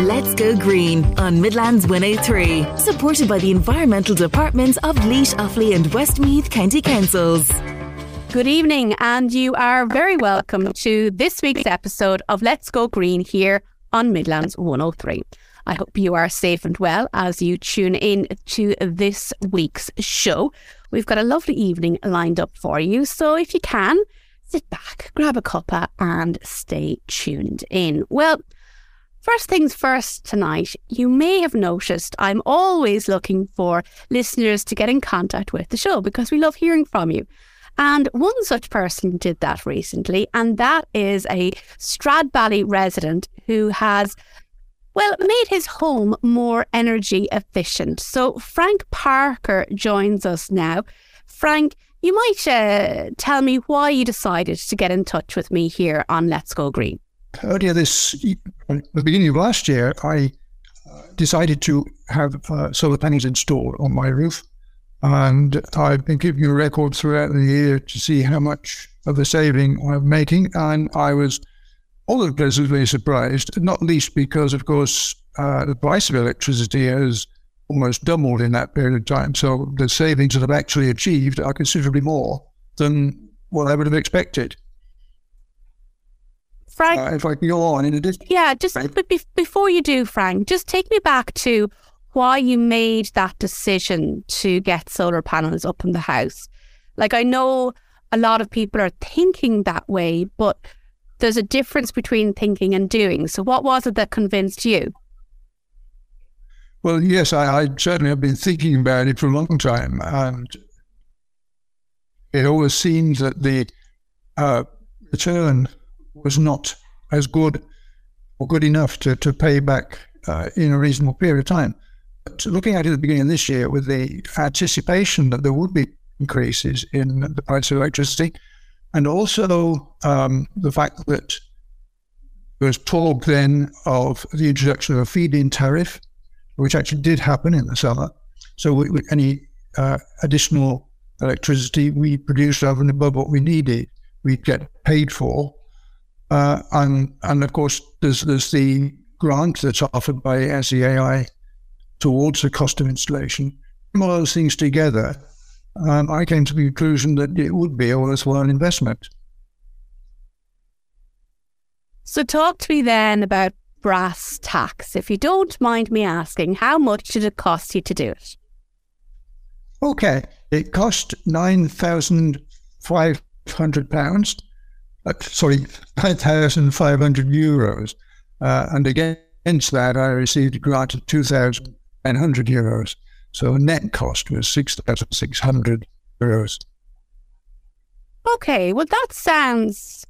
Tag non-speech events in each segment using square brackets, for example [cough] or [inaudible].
Let's Go Green on Midlands 103. Supported by the Environmental Departments of Laois, Offaly and Westmeath County Councils. Good evening, and you are very welcome to this week's episode of Let's Go Green here on Midlands 103. I hope you are safe and well as you tune in to this week's show. We've got a lovely evening lined up for you. So if you can, sit back, grab a cuppa, and stay tuned in. Well, First things first tonight, you may have noticed I'm always looking for listeners to get in contact with the show because we love hearing from you. And one such person did that recently, and that is a Stradbally resident who has well, made his home more energy efficient. So Frank Parker joins us now. Frank, you might uh, tell me why you decided to get in touch with me here on Let's Go Green. Earlier this, the beginning of last year, I uh, decided to have uh, solar panels installed on my roof. And I've been keeping a record throughout the year to see how much of the saving I'm making. And I was although pleasantly surprised, not least because, of course, uh, the price of electricity has almost doubled in that period of time. So the savings that I've actually achieved are considerably more than what I would have expected. Frank, uh, if I can go on in addition. Yeah, just but be- before you do, Frank, just take me back to why you made that decision to get solar panels up in the house. Like I know a lot of people are thinking that way, but there's a difference between thinking and doing. So, what was it that convinced you? Well, yes, I, I certainly have been thinking about it for a long time, and it always seems that the uh, return was not as good or good enough to, to pay back uh, in a reasonable period of time. But looking at it at the beginning of this year, with the anticipation that there would be increases in the price of electricity, and also um, the fact that there was talk then of the introduction of a feed-in tariff, which actually did happen in the summer. So we, we, any uh, additional electricity we produced over and above what we needed, we'd get paid for. Uh, and and of course, there's there's the grant that's offered by SEAI towards the cost of installation. All those things together, um, I came to the conclusion that it would be a worthwhile investment. So, talk to me then about brass tacks. If you don't mind me asking, how much did it cost you to do it? Okay, it cost £9,500 uh, sorry, nine thousand five hundred euros, uh, and against that, I received a grant of two thousand nine hundred euros. So net cost was 6,600 euros. Okay, well, that sounds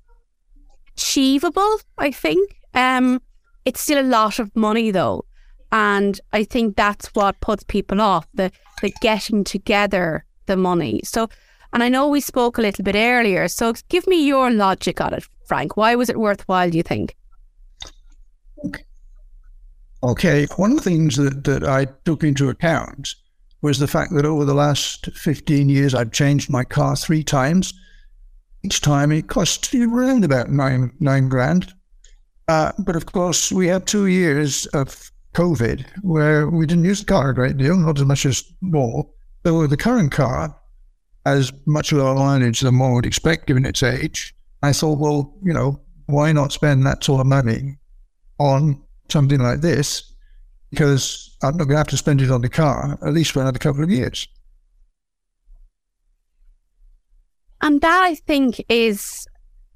achievable, I think. Um, it's still a lot of money, though. And I think that's what puts people off the, the getting together the money. So, and I know we spoke a little bit earlier. So, give me your logic on it, Frank. Why was it worthwhile, do you think? Okay. Okay, one of the things that, that I took into account was the fact that over the last 15 years, I've changed my car three times. Each time it cost around about nine, nine grand. Uh, but of course, we had two years of COVID where we didn't use the car a great deal, not as much as more. So the current car has much lower mileage than one would expect given its age. I thought, well, you know, why not spend that sort of money on something like this because I'm not going to have to spend it on the car at least for another couple of years. And that I think is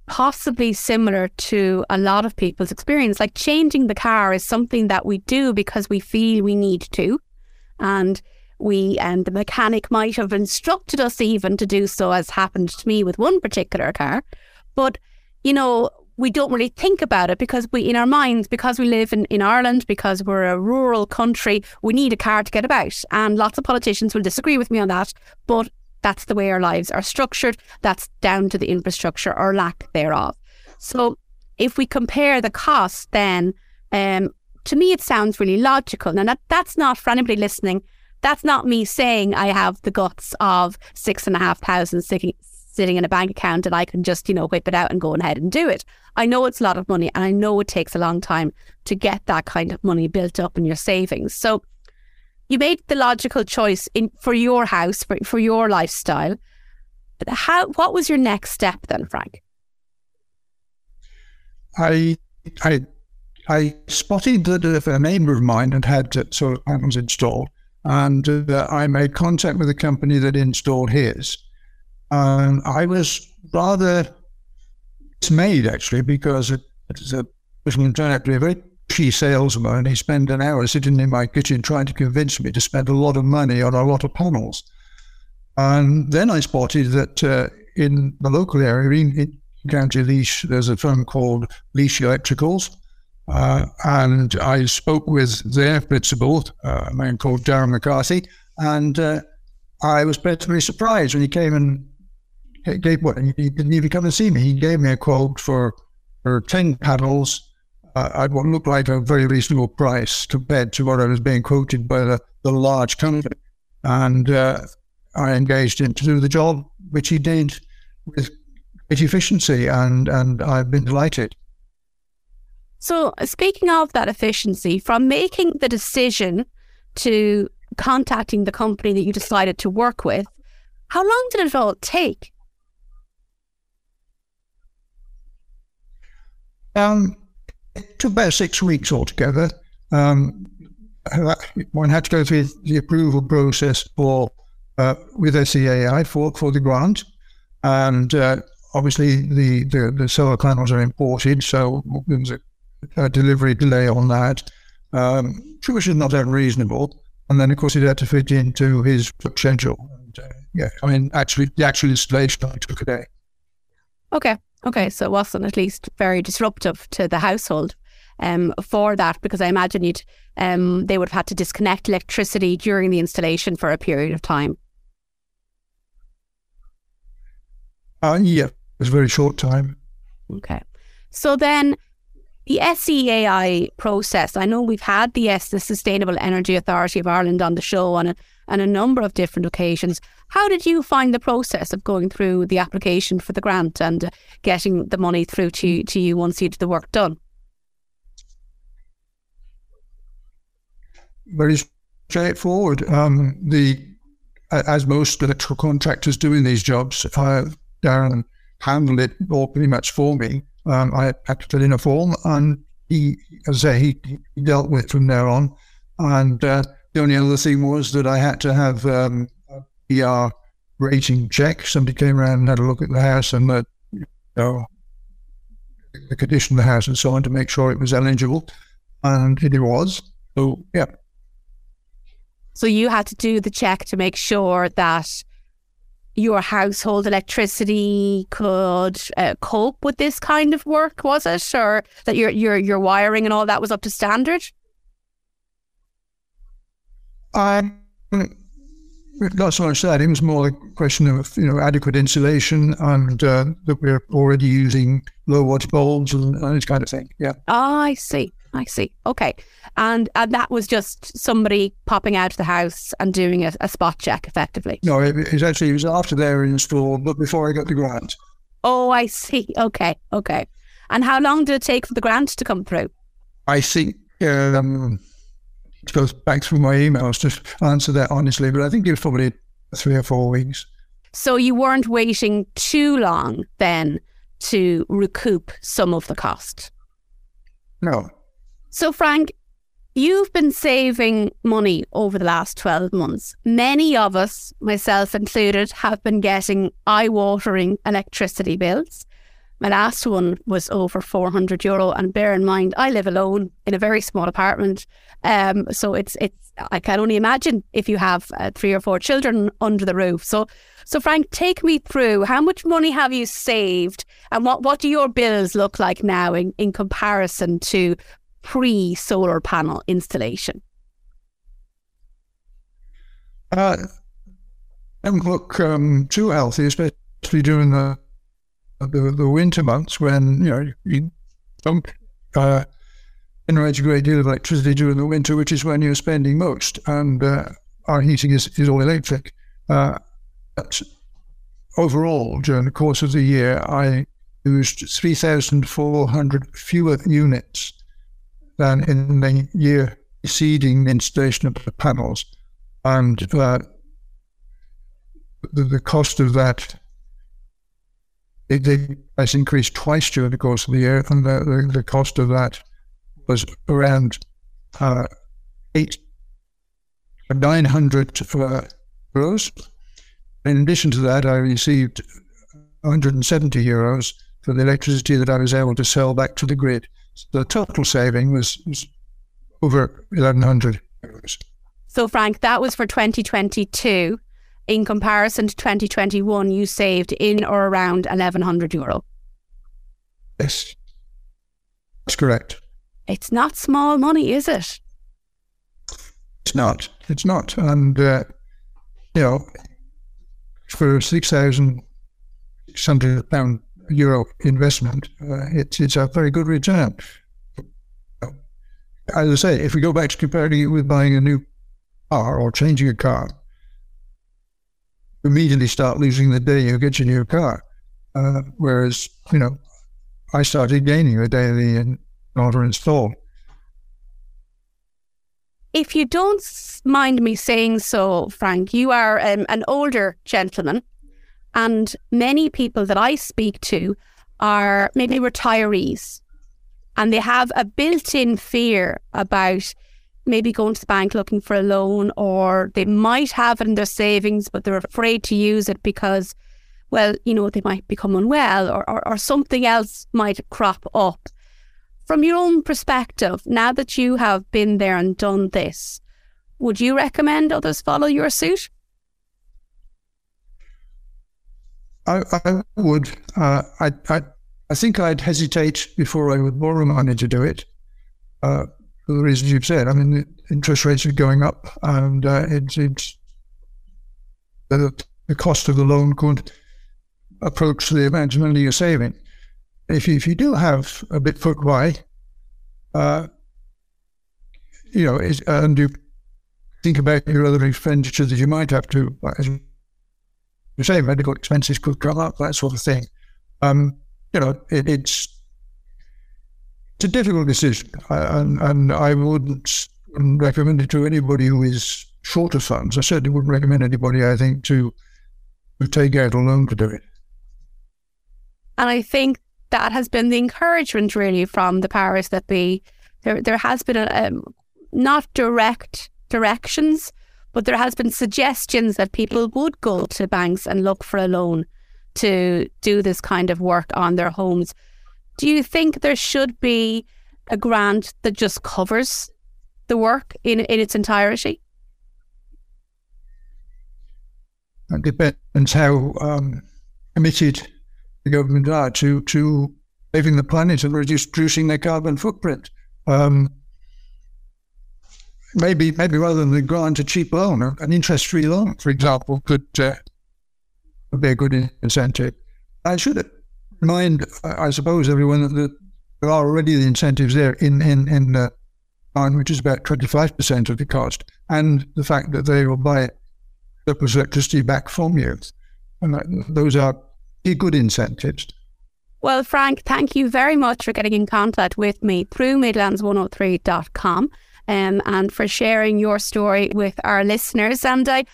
possibly similar to a lot of people's experience. Like changing the car is something that we do because we feel we need to. And we and the mechanic might have instructed us even to do so, as happened to me with one particular car. But, you know, we don't really think about it because we, in our minds, because we live in, in Ireland, because we're a rural country, we need a car to get about. And lots of politicians will disagree with me on that, but that's the way our lives are structured. That's down to the infrastructure or lack thereof. So if we compare the cost, then um, to me, it sounds really logical. Now, that, that's not for anybody listening. That's not me saying I have the guts of six and a half thousand sitting in a bank account and I can just, you know, whip it out and go ahead and do it. I know it's a lot of money and I know it takes a long time to get that kind of money built up in your savings. So you made the logical choice in for your house, for, for your lifestyle. How what was your next step then, Frank? I I I spotted that a neighbour of mine had had uh, solar panels installed, and uh, I made contact with the company that installed his. And I was rather dismayed actually because it, it's a person turned out to be a very pushy salesman and he spent an hour sitting in my kitchen trying to convince me to spend a lot of money on a lot of panels. And then I spotted that uh, in the local area, in, in County Laois, there's a firm called Laois Electricals. Uh, and I spoke with their principal, uh, a man called Darren McCarthy, and uh, I was pleasantly surprised when he came and gave what he didn't even come and see me. He gave me a quote for for ten panels uh, at what looked like a very reasonable price compared to what I was being quoted by the, the large company, and uh, I engaged him to do the job, which he did with great efficiency, and and I've been delighted. So, speaking of that efficiency, from making the decision to contacting the company that you decided to work with, how long did it all take? Um, it took about six weeks altogether. Um, one had to go through the approval process for uh, with SEAI for, for the grant, and uh, obviously the, the, the solar panels are imported, so there was a a delivery delay on that, um, which is not unreasonable. And then, of course, it had to fit into his schedule. And, uh, yeah, I mean, actually, the actual installation only took a day. Okay, okay, so it wasn't at least very disruptive to the household. Um, for that, because I imagine you'd um, they would have had to disconnect electricity during the installation for a period of time. Uh, yeah, it was a very short time. Okay. So then the SEAI process, I know we've had the S, the Sustainable Energy Authority of Ireland on the show on a, on a number of different occasions. How did you find the process of going through the application for the grant and getting the money through to, to you once you had the work done? Very straightforward. Um, the as most electrical contractors doing these jobs, uh, Darren handled it all pretty much for me. Um, I had to in a form, and he, as I say, he, he dealt with it from there on. And uh, the only other thing was that I had to have um, a BER rating check. Somebody came around and had a look at the house and the, you know, the condition of the house and so on to make sure it was eligible, and it was. So yeah. So you had to do the check to make sure that your household electricity could uh, cope with this kind of work, was it, or that your your your wiring and all that was up to standard? Um, that's what I said. It was more a question of you know adequate insulation and uh, that we're already using low wattage bulbs and, and this kind of thing. Yeah. Oh, I see. I see. Okay. And and that was just somebody popping out of the house and doing a, a spot check effectively. No, it, it was actually was after they were installed, but before I got the grant. Oh, I see. Okay. Okay. And how long did it take for the grant to come through? I think um, it goes back through my emails to answer that honestly, but I think it was probably three or four weeks. So you weren't waiting too long then to recoup some of the cost? No. So, Frank, you've been saving money over the last 12 months. Many of us, myself included, have been getting eye watering electricity bills. My last one was over 400 euro. And bear in mind, I live alone in a very small apartment. Um, so it's, it's, I can only imagine if you have uh, three or four children under the roof. So, so Frank, take me through how much money have you saved and what, what do your bills look like now in, in comparison to pre solar panel installation? Uh, don't look um, too healthy, especially during the, the, the winter months when you know you don't uh, generate a great deal of electricity during the winter, which is when you're spending most. And uh, our heating is, is all electric. Uh, but overall, during the course of the year, I used 3,400 fewer units than in the year preceding the installation of the panels. And uh, the, the, cost of that, it, has increased twice during the course of the year, and the, the, the cost of that was around uh, eight, 900 uh, euros. In addition to that, I received 170 euros for the electricity that I was able to sell back to the grid. The total saving was, was over 1,100 euros. So, Frank, that was for 2022. In comparison to 2021, you saved in or around 1,100 euro. Yes, that's correct. It's not small money, is it? It's not. It's not. And, uh, you know, for 6,600 pound euro investment, uh, it's, it's a very good return. As I say, if we go back to comparing it with buying a new car or changing a car, you immediately start losing the day you get your new car. Uh, whereas, you know, I started gaining the day the order installed. If you don't mind me saying so, Frank, you are um, an older gentleman, and many people that I speak to are maybe retirees, and they have a built in fear about maybe going to the bank looking for a loan, or they might have it in their savings, but they're afraid to use it because, well, you know, they might become unwell or, or, or something else might crop up. From your own perspective, now that you have been there and done this, would you recommend others follow your suit? I, I would. Uh, I, I, I think I'd hesitate before I would borrow money to do it. Uh, for the reasons you've said. I mean, the interest rates are going up, and uh, it's, it's the, the cost of the loan could approach the amount of money you're saving if you, if you do have a bit put by, uh, you know, and you think about your other expenditure that you might have to, as you say, medical expenses could come up, that sort of thing. Um, you know, it, it's it's a difficult decision, and, and I wouldn't, wouldn't recommend it to anybody who is short of funds. I certainly wouldn't recommend anybody, I think, to to take out a loan to do it. And I think that has been the encouragement really from the powers that be. There, there has been a, um, not direct directions, but there has been suggestions that people would go to banks and look for a loan to do this kind of work on their homes. Do you think there should be a grant that just covers the work in, in its entirety? It depends how um, committed the government are to to saving the planet and reducing their carbon footprint. Um, maybe maybe rather than grant a cheap loan, an interest-free loan, for example, could uh, be a good incentive. I should remind, I suppose, everyone that there are already the incentives there in in in uh, which is about twenty five percent of the cost, and the fact that they will buy surplus electricity back from you, and that, those are good incentives. Well, Frank, thank you very much for getting in contact with me through Midlands103.com um, and for sharing your story with our listeners. And I,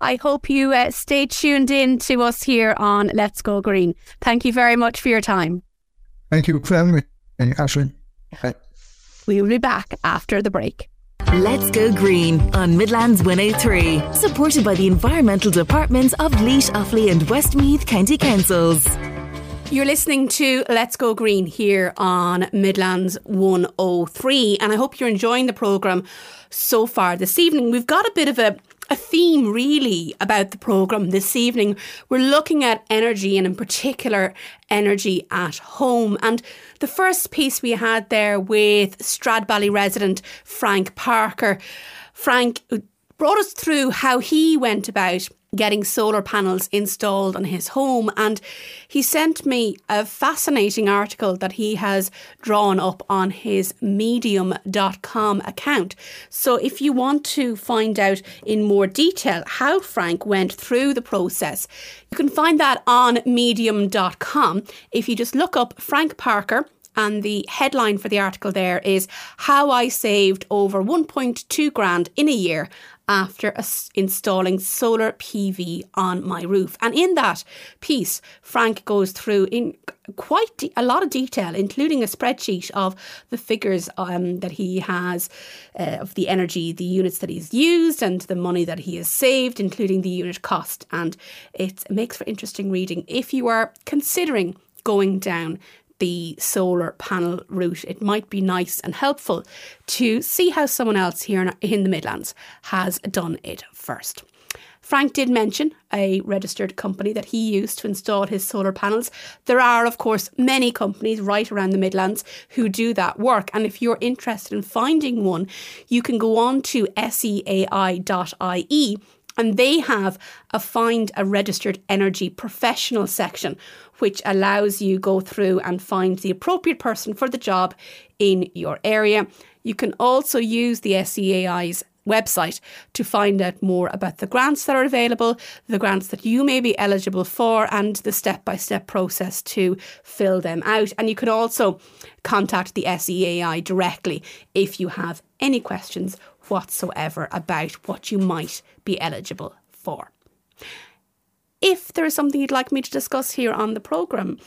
I hope you uh, stay tuned in to us here on Let's Go Green. Thank you very much for your time. Thank you for having me, Ashley. Okay. We will be back after the break. Let's Go Green on Midlands 103, supported by the Environmental Departments of Laois, Offaly and Westmeath County Councils. You're listening to Let's Go Green here on Midlands 103, and I hope you're enjoying the programme so far this evening. We've got a bit of a a theme really about the programme this evening. We're looking at energy and, in particular, energy at home. And the first piece we had there with Stradbally resident Frank Parker. Frank brought us through how he went about getting solar panels installed on his home. And he sent me a fascinating article that he has drawn up on his medium.com account. So if you want to find out in more detail how Frank went through the process, you can find that on medium.com. If you just look up Frank Parker, and the headline for the article there is How I Saved Over 1.2 Grand in a Year after installing solar PV on my roof. And in that piece, Frank goes through in quite de- a lot of detail, including a spreadsheet of the figures um, that he has uh, of the energy, the units that he's used, and the money that he has saved, including the unit cost. And it makes for interesting reading if you are considering going down the solar panel route, it might be nice and helpful to see how someone else here in the Midlands has done it first. Frank did mention a registered company that he used to install his solar panels. There are, of course, many companies right around the Midlands who do that work. And if you're interested in finding one, you can go on to seai.ie and they have a find a registered energy professional section which allows you go through and find the appropriate person for the job in your area. You can also use the SEAI's website to find out more about the grants that are available, the grants that you may be eligible for, and the step by step process to fill them out. And you can also contact the SEAI directly if you have any questions whatsoever about what you might be eligible for. If there is something you'd like me to discuss here on the programme,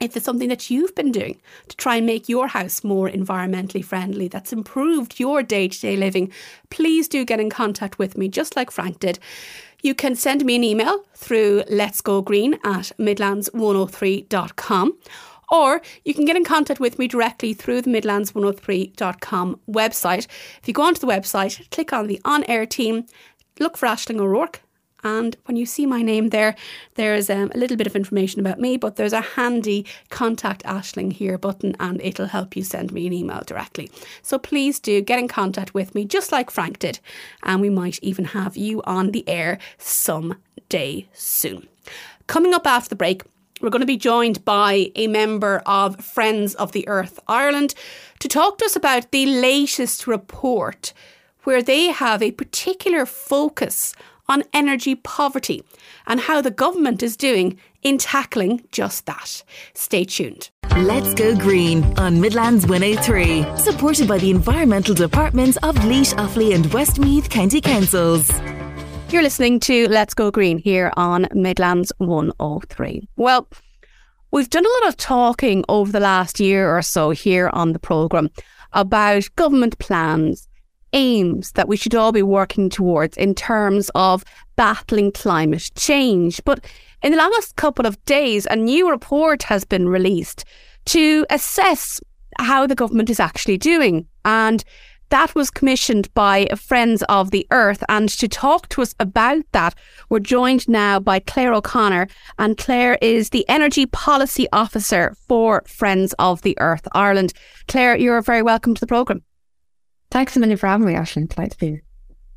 if there's something that you've been doing to try and make your house more environmentally friendly, that's improved your day to day living, please do get in contact with me, just like Frank did. You can send me an email through let's go green at midlands103.com or you can get in contact with me directly through the midlands103.com website. If you go onto the website, click on the on air team, look for Aisling O'Rourke, and when you see my name there, there's um, a little bit of information about me, but there's a handy contact Aisling here button and it'll help you send me an email directly. So please do get in contact with me, just like Frank did. And we might even have you on the air someday soon. Coming up after the break, we're going to be joined by a member of Friends of the Earth Ireland to talk to us about the latest report where they have a particular focus on energy poverty and how the government is doing in tackling just that. Stay tuned. Let's go green on Midlands 103, supported by the Environmental Departments of Laois, Offaly and Westmeath County Councils. You're listening to Let's Go Green here on Midlands 103. Well, we've done a lot of talking over the last year or so here on the programme about government plans aims that we should all be working towards in terms of battling climate change. But in the last couple of days, a new report has been released to assess how the government is actually doing. And that was commissioned by Friends of the Earth. And to talk to us about that, we're joined now by Claire O'Connor. And Claire is the Energy Policy Officer for Friends of the Earth Ireland. Claire, you're very welcome to the programme. Thanks a million for having me, Ashley. Delighted to be here.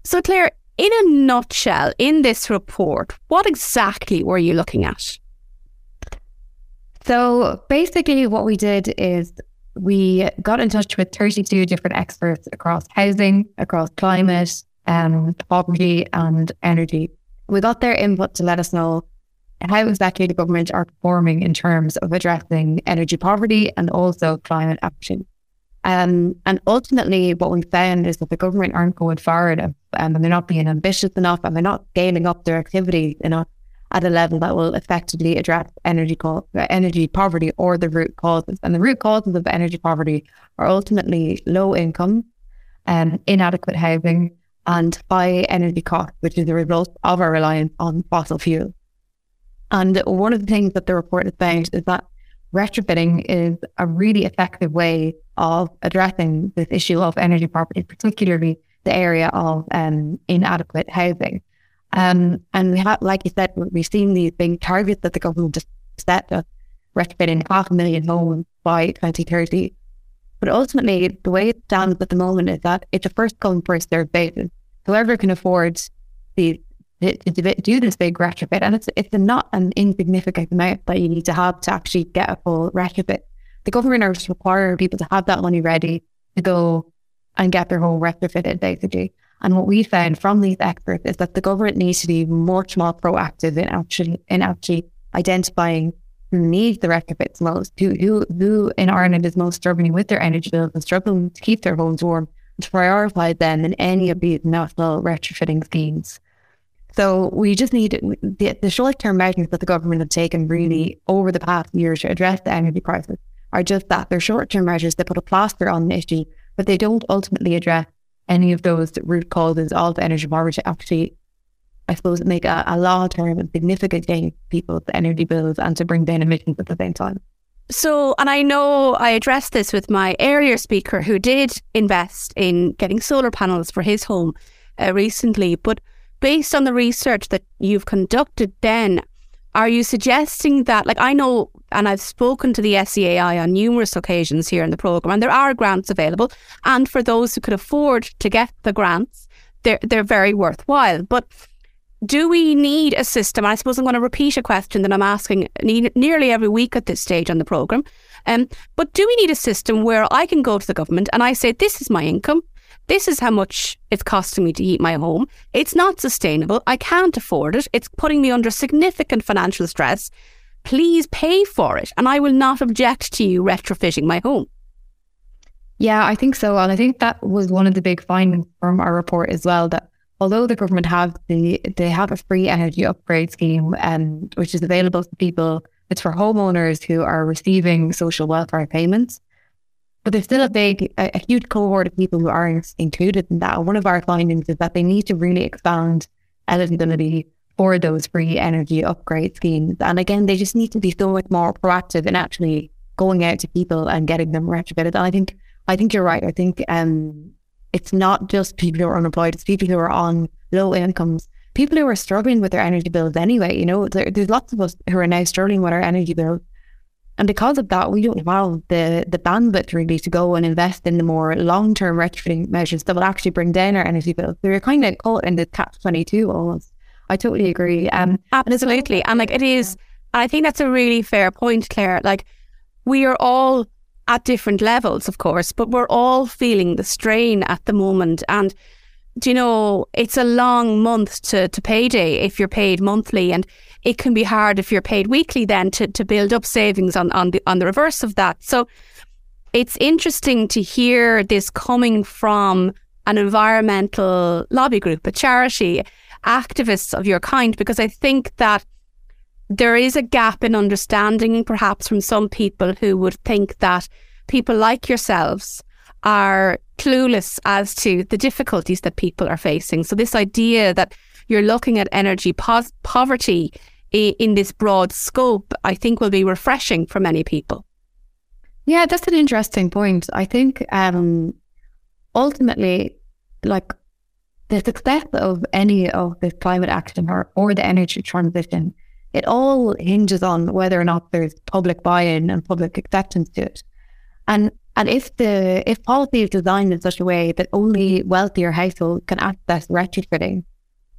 So, Claire, in a nutshell, in this report, what exactly were you looking at? So, basically, what we did is we got in touch with 32 different experts across housing, across climate, um, poverty, and energy. We got their input to let us know how exactly the government are performing in terms of addressing energy poverty and also climate action. Um, and ultimately, what we found is that the government aren't going forward um, and they're not being ambitious enough and they're not scaling up their activity enough at a level that will effectively address energy co- energy poverty or the root causes. And the root causes of energy poverty are ultimately low income, and inadequate housing, and high energy costs, which is the result of our reliance on fossil fuels. And one of the things that the report has found is that retrofitting is a really effective way of addressing this issue of energy poverty, particularly the area of um, inadequate housing. Um, and we have, like you said, we've seen these big targets that the government just set of retrofitting half a million homes by 2030. But ultimately, the way it stands at the moment is that it's a first come, first served basis. Whoever can afford these to, to do this big retrofit. And it's it's not an insignificant amount that you need to have to actually get a full retrofit. The government are require people to have that money ready to go and get their home retrofitted, basically. And what we found from these experts is that the government needs to be much more proactive in actually in actually identifying who needs the retrofits most, who who who in Ireland is most struggling with their energy bills and struggling to keep their homes warm, to prioritise them in any of these national retrofitting schemes. So we just need the, the short term measures that the government have taken really over the past year to address the energy crisis are just that they're short term measures that put a plaster on the issue, but they don't ultimately address any of those root causes of energy poverty. Actually, I suppose make a, a long term and significant change to people's energy bills and to bring down emissions at the same time. So, and I know I addressed this with my earlier speaker who did invest in getting solar panels for his home uh, recently, but based on the research that you've conducted, then are you suggesting that, like, I know, and I've spoken to the SEAI on numerous occasions here in the program, and there are grants available, and for those who could afford to get the grants, they're they're very worthwhile. But do we need a system? I suppose I'm going to repeat a question that I'm asking nearly every week at this stage on the program. Um, but do we need a system where I can go to the government and I say, "This is my income. This is how much it's costing me to heat my home. It's not sustainable. I can't afford it. It's putting me under significant financial stress. Please pay for it, and I will not object to you retrofitting my home. Yeah, I think so. And I think that was one of the big findings from our report as well that although the government have the they have a free energy upgrade scheme um, which is available to people, it's for homeowners who are receiving social welfare payments. But there's still a big, a, a, huge cohort of people who aren't included in that. One of our findings is that they need to really expand eligibility for those free energy upgrade schemes. And again, they just need to be so much more proactive in actually going out to people and getting them retrofitted. And I think, I think you're right. I think um, it's not just people who are unemployed; it's people who are on low incomes, people who are struggling with their energy bills anyway. You know, there, there's lots of us who are now struggling with our energy bills and because of that, we don't have the, the bandwidth really to go and invest in the more long term retrofitting measures that will actually bring down our energy bills. We're kind of caught in the catch 22 almost. I totally agree. Um, Absolutely. And like it is, I think that's a really fair point, Claire. Like we are all at different levels, of course, but we're all feeling the strain at the moment. And do you know, it's a long month to, to payday if you're paid monthly. And it can be hard if you're paid weekly then to, to build up savings on, on the on the reverse of that. So it's interesting to hear this coming from an environmental lobby group, a charity, activists of your kind, because I think that there is a gap in understanding, perhaps from some people who would think that people like yourselves are clueless as to the difficulties that people are facing. So, this idea that you're looking at energy po- poverty in this broad scope, I think will be refreshing for many people. Yeah, that's an interesting point. I think um, ultimately, like the success of any of this climate action or, or the energy transition, it all hinges on whether or not there's public buy-in and public acceptance to it. And and if the if policy is designed in such a way that only wealthier households can access retrofitting,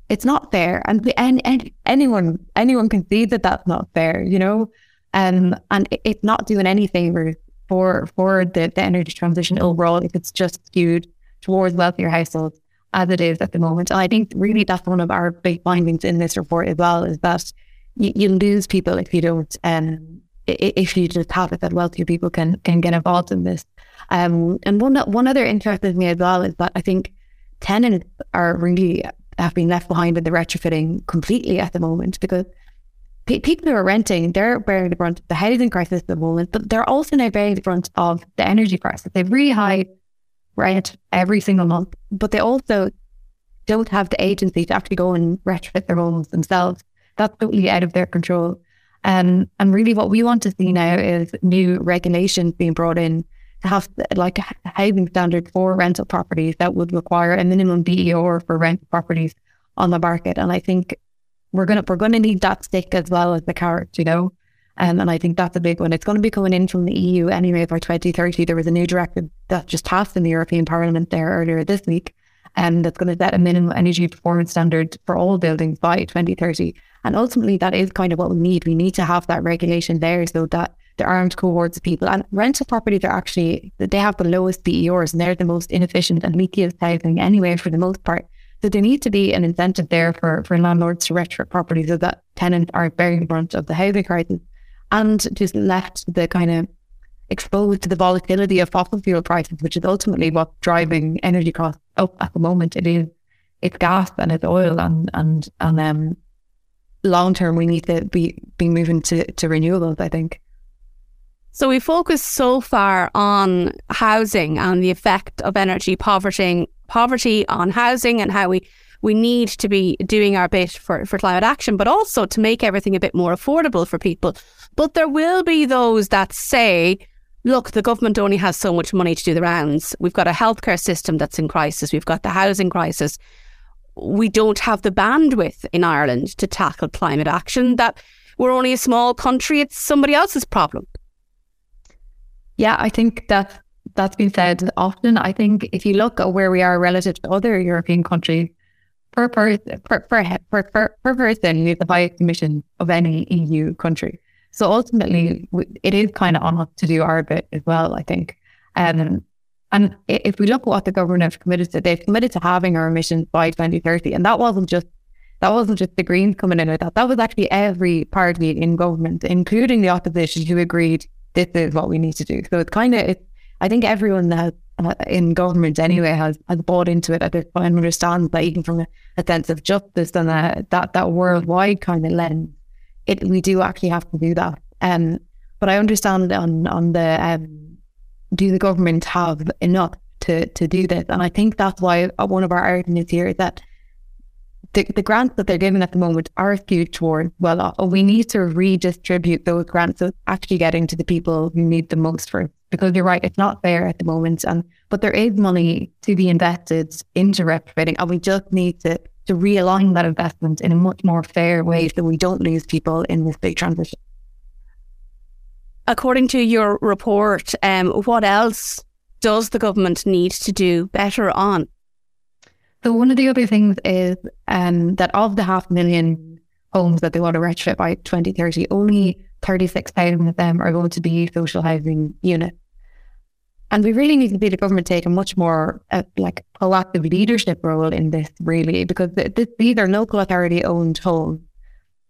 it's not fair. And, and, and anyone anyone can see that that's not fair, you know. Um, and it's not doing any favors for for the, the energy transition overall if it's just skewed towards wealthier households as it is at the moment. And I think really that's one of our big findings in this report as well is that you, you lose people if you don't um if you just have it that wealthier people can can get involved in this. Um, and one one other interest in me as well is that I think tenants are really have been left behind in the retrofitting completely at the moment because pe- people who are renting, they're bearing the brunt of the housing crisis at the moment, but they're also now bearing the brunt of the energy crisis. They've really high rent every single month, but they also don't have the agency to actually go and retrofit their homes themselves. That's totally out of their control. Um, and really, what we want to see now is new regulations being brought in have like a housing standard for rental properties that would require a minimum BER for rental properties on the market. And I think we're gonna we're gonna need that stick as well as the carrot, you know. Um, and I think that's a big one. It's going to be coming in from the EU anyway by 2030. There was a new directive that just passed in the European Parliament there earlier this week. and that's going to set a minimum energy performance standard for all buildings by 2030. And ultimately, that is kind of what we need. We need to have that regulation there so that there aren't cohorts of people. And rental properties are actually, they have the lowest BERs and they're the most inefficient and leakiest housing anyway, for the most part. So there needs to be an incentive there for, for landlords to retrofit properties so that tenants aren't bearing front of the housing crisis and just left the kind of exposed to the volatility of fossil fuel prices, which is ultimately what's driving energy costs up at the moment. It is it's gas and it's oil and and and um long term we need to be be moving to, to renewables, I think. So we focus so far on housing and the effect of energy poverty poverty on housing and how we we need to be doing our bit for, for climate action, but also to make everything a bit more affordable for people. But there will be those that say, look, the government only has so much money to do the rounds. We've got a healthcare system that's in crisis. We've got the housing crisis. We don't have the bandwidth in Ireland to tackle climate action. That we're only a small country. It's somebody else's problem. Yeah, I think that that's been said often. I think if you look at where we are relative to other European countries, per, per, per, per, per, per person, have the highest emission of any EU country. So ultimately, it is kind of on us to do our bit as well, I think. Um, and if we look at what the government have committed to, they've committed to having our emissions by 2030. And that wasn't just that wasn't just the Greens coming in with that. That was actually every party in government, including the opposition, who agreed this is what we need to do. So it's kind of, it, I think everyone that uh, in government anyway has, has bought into it at this point and understands that even from a, a sense of justice and a, that that worldwide kind of lens, it we do actually have to do that. Um, but I understand on on the um, do the government have enough to to do this? And I think that's why one of our arguments here is that the, the grants that they're giving at the moment are skewed towards well, uh, we need to redistribute those grants so actually getting to the people who need the most for because you're right, it's not fair at the moment. And but there is money to be invested into retrofitting, and we just need to to realign that investment in a much more fair way so we don't lose people in this big transition. According to your report, um, what else does the government need to do better on? So one of the other things is um, that of the half million homes that they want to retrofit by 2030, only 36,000 of them are going to be social housing units. And we really need to see the government take a much more uh, like proactive leadership role in this, really, because th- these are local authority owned homes.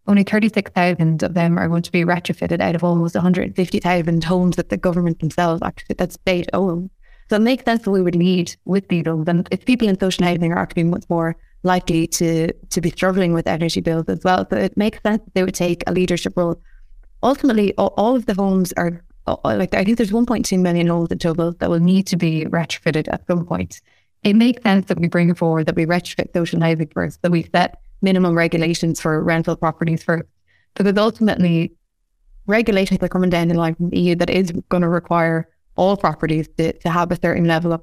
Only 36,000 of them are going to be retrofitted out of almost 150,000 homes that the government themselves actually, that state own. So it makes sense that we would lead with homes. And if people in social housing are actually much more likely to, to be struggling with energy bills as well. So it makes sense that they would take a leadership role. Ultimately, all, all of the homes are like I think there's 1.2 million homes in total that will need to be retrofitted at some point. It makes sense that we bring forward, that we retrofit social housing first, that we set minimum regulations for rental properties first, because ultimately regulations are coming down the line from the EU that is going to require all properties to, to have a certain level of,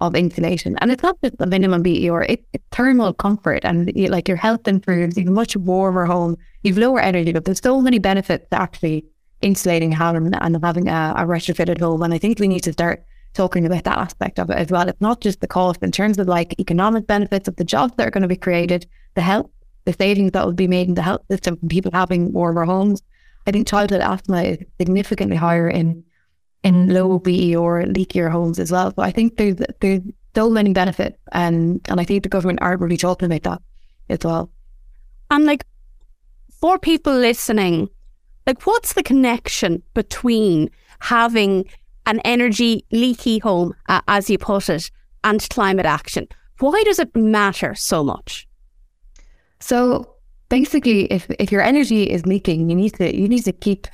of insulation. And it's not just a minimum BER, it, it's thermal comfort and you, like your health improves, you have a much warmer home, you've lower energy, but there's so many benefits to actually insulating home and having a, a retrofitted home. And I think we need to start talking about that aspect of it as well. It's not just the cost in terms of like economic benefits of the jobs that are going to be created, the health, the savings that will be made in the health system from people having warmer homes. I think childhood asthma is significantly higher in in low BE or leakier homes as well. So I think there's there's so many benefits and and I think the government are really talking about that as well. And like for people listening like, what's the connection between having an energy leaky home, uh, as you put it, and climate action? Why does it matter so much? So basically, if if your energy is leaking, you need to you need to keep,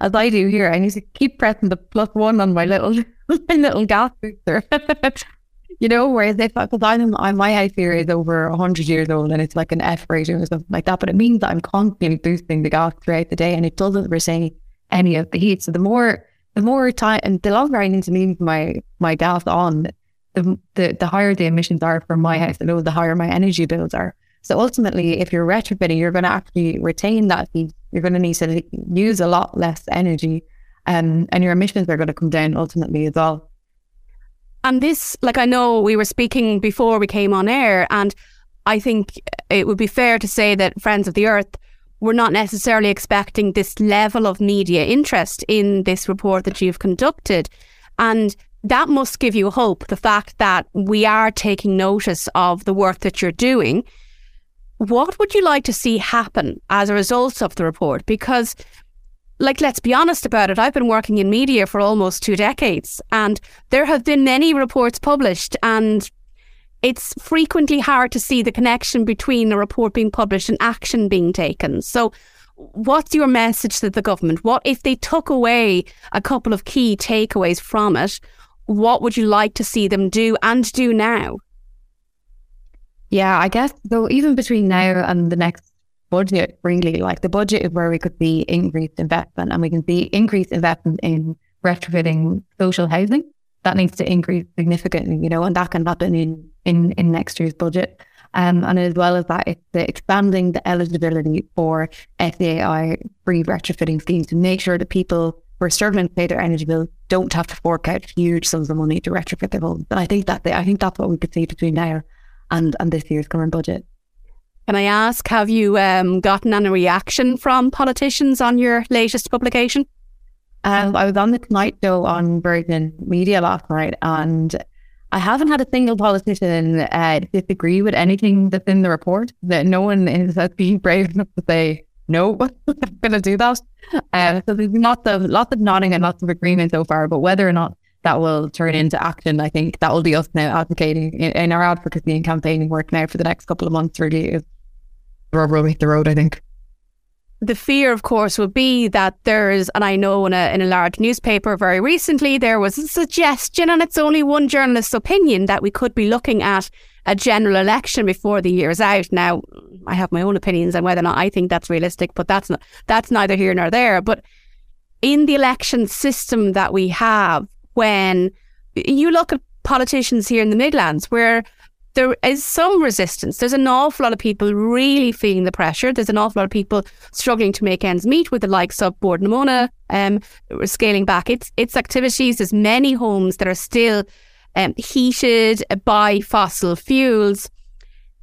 as I do here, I need to keep pressing the plus one on my little [laughs] my little gas booster [laughs] you know, whereas if, because I'm, I'm, my house here is over 100 years old and it's like an F rating or something like that, but it means that I'm constantly boosting the gas throughout the day and it doesn't retain any of the heat. So the more, the more time and the longer I need to leave my, my gas on, the, the, the higher the emissions are for my house, and the higher my energy bills are. So ultimately, if you're retrofitting, you're going to actually retain that heat. You're going to need to use a lot less energy, um, and your emissions are going to come down ultimately as well. And this, like I know we were speaking before we came on air, and I think it would be fair to say that Friends of the Earth were not necessarily expecting this level of media interest in this report that you've conducted. And that must give you hope, the fact that we are taking notice of the work that you're doing. What would you like to see happen as a result of the report? Because like let's be honest about it. I've been working in media for almost two decades and there have been many reports published and it's frequently hard to see the connection between a report being published and action being taken. So what's your message to the government? What if they took away a couple of key takeaways from it? What would you like to see them do and do now yeah i guess though even between now and the next budget really like the budget is where we could see increased investment and we can see increased investment in retrofitting social housing that needs to increase significantly you know and that can happen in in, in next year's budget um, and as well as that it's the expanding the eligibility for SEAI free retrofitting schemes to make sure that people who are struggling to pay their energy bill don't have to fork out huge sums of money to retrofit their homes. And I think that I think that's what we could see between now and, and this year's current budget. Can I ask, have you um, gotten any reaction from politicians on your latest publication? Um, I was on the Tonight Show on Virgin Media last night, and I haven't had a single politician uh, disagree with anything that's in the report. That no one is has been brave enough to say no, [laughs] I'm going to do that. Uh, so there's lots of lots of nodding and lots of agreement so far, but whether or not that will turn into action, I think that will be us now advocating in, in our advocacy and campaigning work now for the next couple of months. Really, is rubber meet the road. I think the fear, of course, would be that there's, and I know in a, in a large newspaper very recently, there was a suggestion, and it's only one journalist's opinion, that we could be looking at a general election before the year's out. Now, I have my own opinions on whether or not I think that's realistic, but that's not, that's neither here nor there. But in the election system that we have, when you look at politicians here in the Midlands, where there is some resistance. There's an awful lot of people really feeling the pressure. There's an awful lot of people struggling to make ends meet with the likes of Bord na Móna, um, scaling back its its activities. There's many homes that are still um, heated by fossil fuels.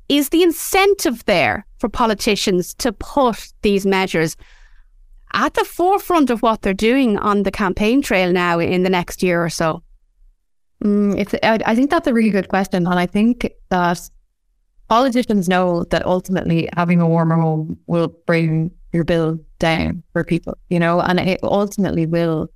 Is the incentive there for politicians to put these measures at the forefront of what they're doing on the campaign trail now in the next year or so? Mm, it's, I, think that's a really good question. And I think that politicians know that ultimately having a warmer home will bring your bill down for people, you know, and it ultimately will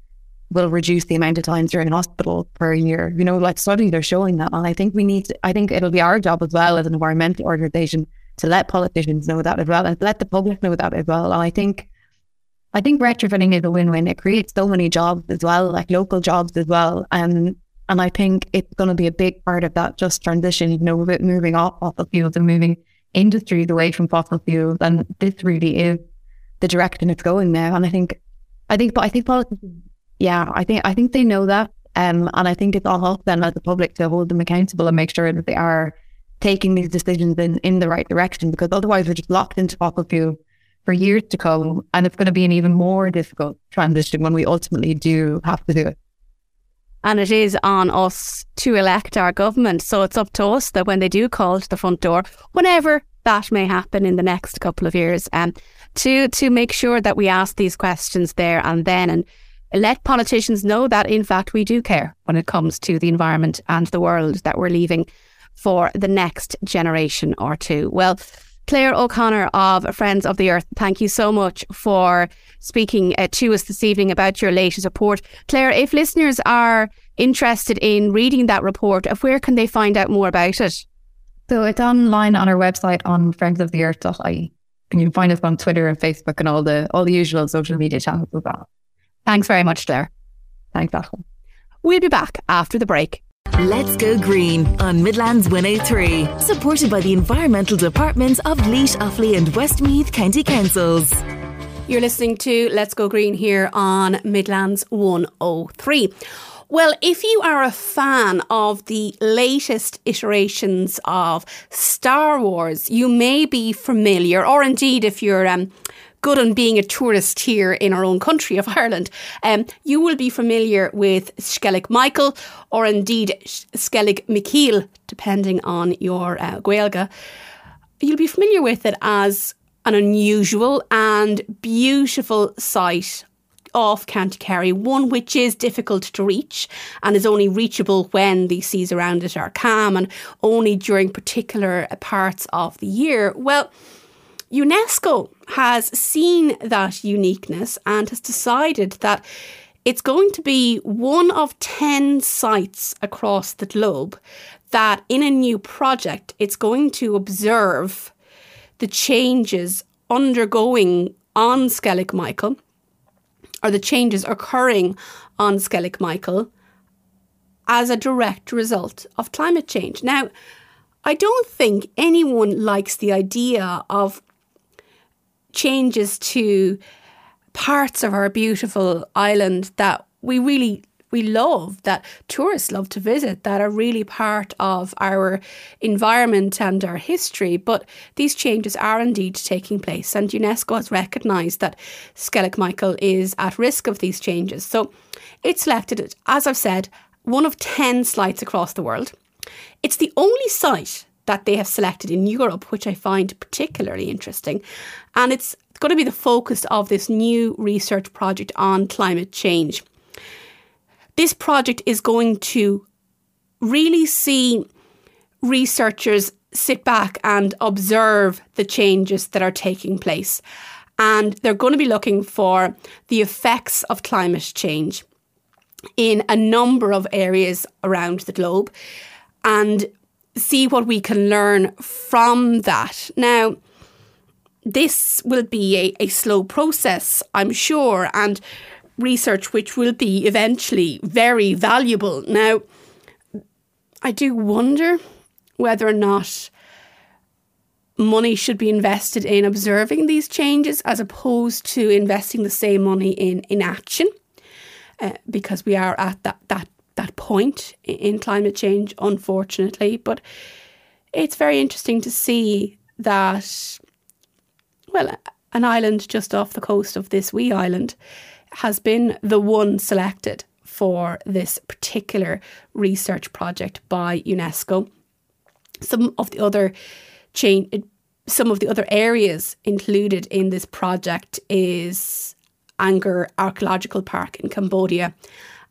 will reduce the amount of times you're in hospital per year. You know, like studies are showing that. And I think we need to, I think it'll be our job as well as an environmental organization to let politicians know that as well and let the public know that as well. And I think I think retrofitting is a win-win. It creates so many jobs as well, like local jobs as well. And and I think it's going to be a big part of that just transition, you know, moving off fossil fuels and moving industries away from fossil fuels. And this really is the direction it's going now. And I think, I think, but I think politicians, yeah, I think, I think they know that. Um, and I think it's on us then as the public to hold them accountable and make sure that they are taking these decisions in, in the right direction because otherwise we're just locked into fossil fuel for years to come. And it's going to be an even more difficult transition when we ultimately do have to do it and it is on us to elect our government. So it's up to us that when they do call to the front door, whenever that may happen in the next couple of years, um, to to make sure that we ask these questions there and then and let politicians know that in fact we do care when it comes to the environment and the world that we're leaving for the next generation or two. Well, Claire O'Connor of Friends of the Earth, thank you so much for speaking uh, to us this evening about your latest report. Claire, if listeners are interested in reading that report, where can they find out more about it? So it's online on our website on friendsoftheearth.ie. And you can find us on Twitter and Facebook and all the all the usual social media channels as well. Thanks very much, Claire. Thanks, Aisling. We'll be back after the break. Let's Go Green on Midlands 103. Supported by the Environmental Departments of Laois, Offaly and Westmeath County Councils. You're listening to Let's Go Green here on Midlands 103. Well, if you are a fan of the latest iterations of Star Wars, you may be familiar, or indeed if you're um, good on being a tourist here in our own country of Ireland, um, you will be familiar with Skellig Michael or indeed Sceilg Mhichíl, depending on your uh, Gaeilge. You'll be familiar with it as an unusual and beautiful site off County Kerry, one which is difficult to reach and is only reachable when the seas around it are calm and only during particular parts of the year. Well, UNESCO has seen that uniqueness and has decided that it's going to be one of 10 sites across the globe that in a new project it's going to observe the changes undergoing on Skellig Michael or the changes occurring on Skellig Michael as a direct result of climate change. Now, I don't think anyone likes the idea of changes to parts of our beautiful island that we really we love that tourists love to visit that are really part of our environment and our history. But these changes are indeed taking place and UNESCO has recognised that Skellig Michael is at risk of these changes. So it's selected as I've said one of 10 sites across the world. It's the only site that they have selected in Europe, which I find particularly interesting. And it's going to be the focus of this new research project on climate change. This project is going to really see researchers sit back and observe the changes that are taking place. And they're going to be looking for the effects of climate change in a number of areas around the globe. And see what we can learn from that. Now, this will be a, a slow process, I'm sure, and research which will be eventually very valuable. Now, I do wonder whether or not money should be invested in observing these changes as opposed to investing the same money in inaction. Uh, because we are at that, that that point in climate change, unfortunately. But it's very interesting to see that, well, an island just off the coast of this wee island has been the one selected for this particular research project by UNESCO. Some of the other change, some of the other areas included in this project is Angkor Archaeological Park in Cambodia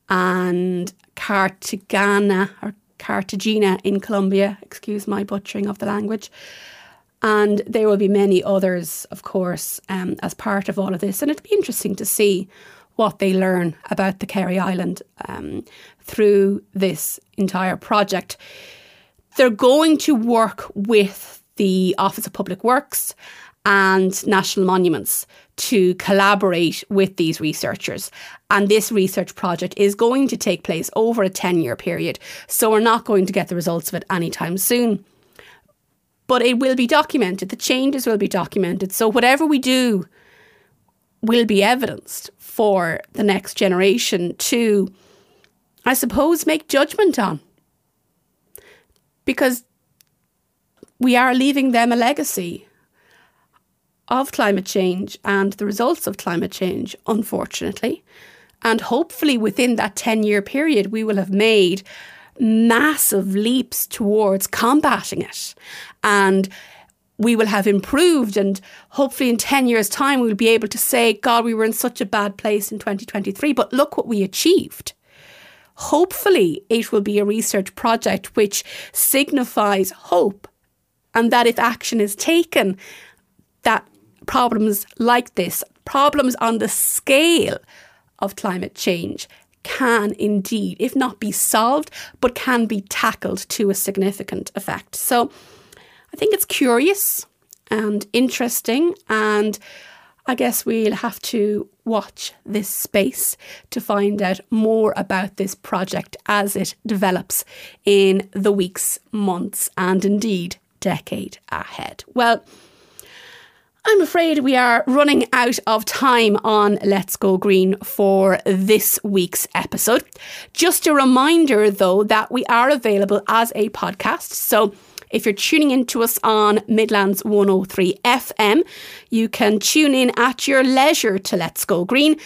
and Cartagena or Cartagena in Colombia, excuse my butchering of the language. And there will be many others, of course, um, as part of all of this. And it'll be interesting to see what they learn about the Kerry Island um, through this entire project. They're going to work with the Office of Public Works and National Monuments to collaborate with these researchers. And this research project is going to take place over a 10 year period. So we're not going to get the results of it anytime soon. But it will be documented, the changes will be documented. So whatever we do will be evidenced for the next generation to, I suppose, make judgment on. Because we are leaving them a legacy of climate change and the results of climate change, unfortunately. And hopefully, within that 10 year period, we will have made massive leaps towards combating it. And we will have improved. And hopefully, in 10 years' time, we'll be able to say, God, we were in such a bad place in 2023, but look what we achieved. Hopefully, it will be a research project which signifies hope and that if action is taken, problems like this, problems on the scale of climate change, can indeed, if not be solved, but can be tackled to a significant effect. So I think it's curious and interesting, and I guess we'll have to watch this space to find out more about this project as it develops in the weeks, months, and indeed decade ahead. Well, I'm afraid we are running out of time on Let's Go Green for this week's episode. Just a reminder, though, that we are available as a podcast. So if you're tuning in to us on Midlands 103 FM, you can tune in at your leisure to Let's Go Green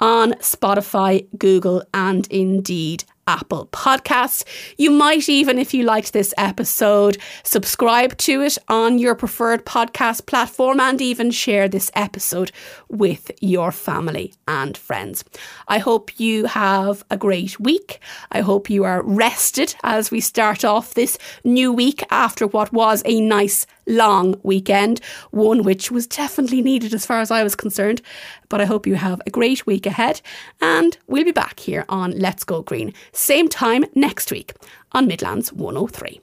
on Spotify, Google, and indeed Apple Podcasts. You might even, if you liked this episode, subscribe to it on your preferred podcast platform and even share this episode with your family and friends. I hope you have a great week. I hope you are rested as we start off this new week after what was a nice long weekend, one which was definitely needed as far as I was concerned. But I hope you have a great week ahead, and we'll be back here on Let's Go Green, same time next week on Midlands 103.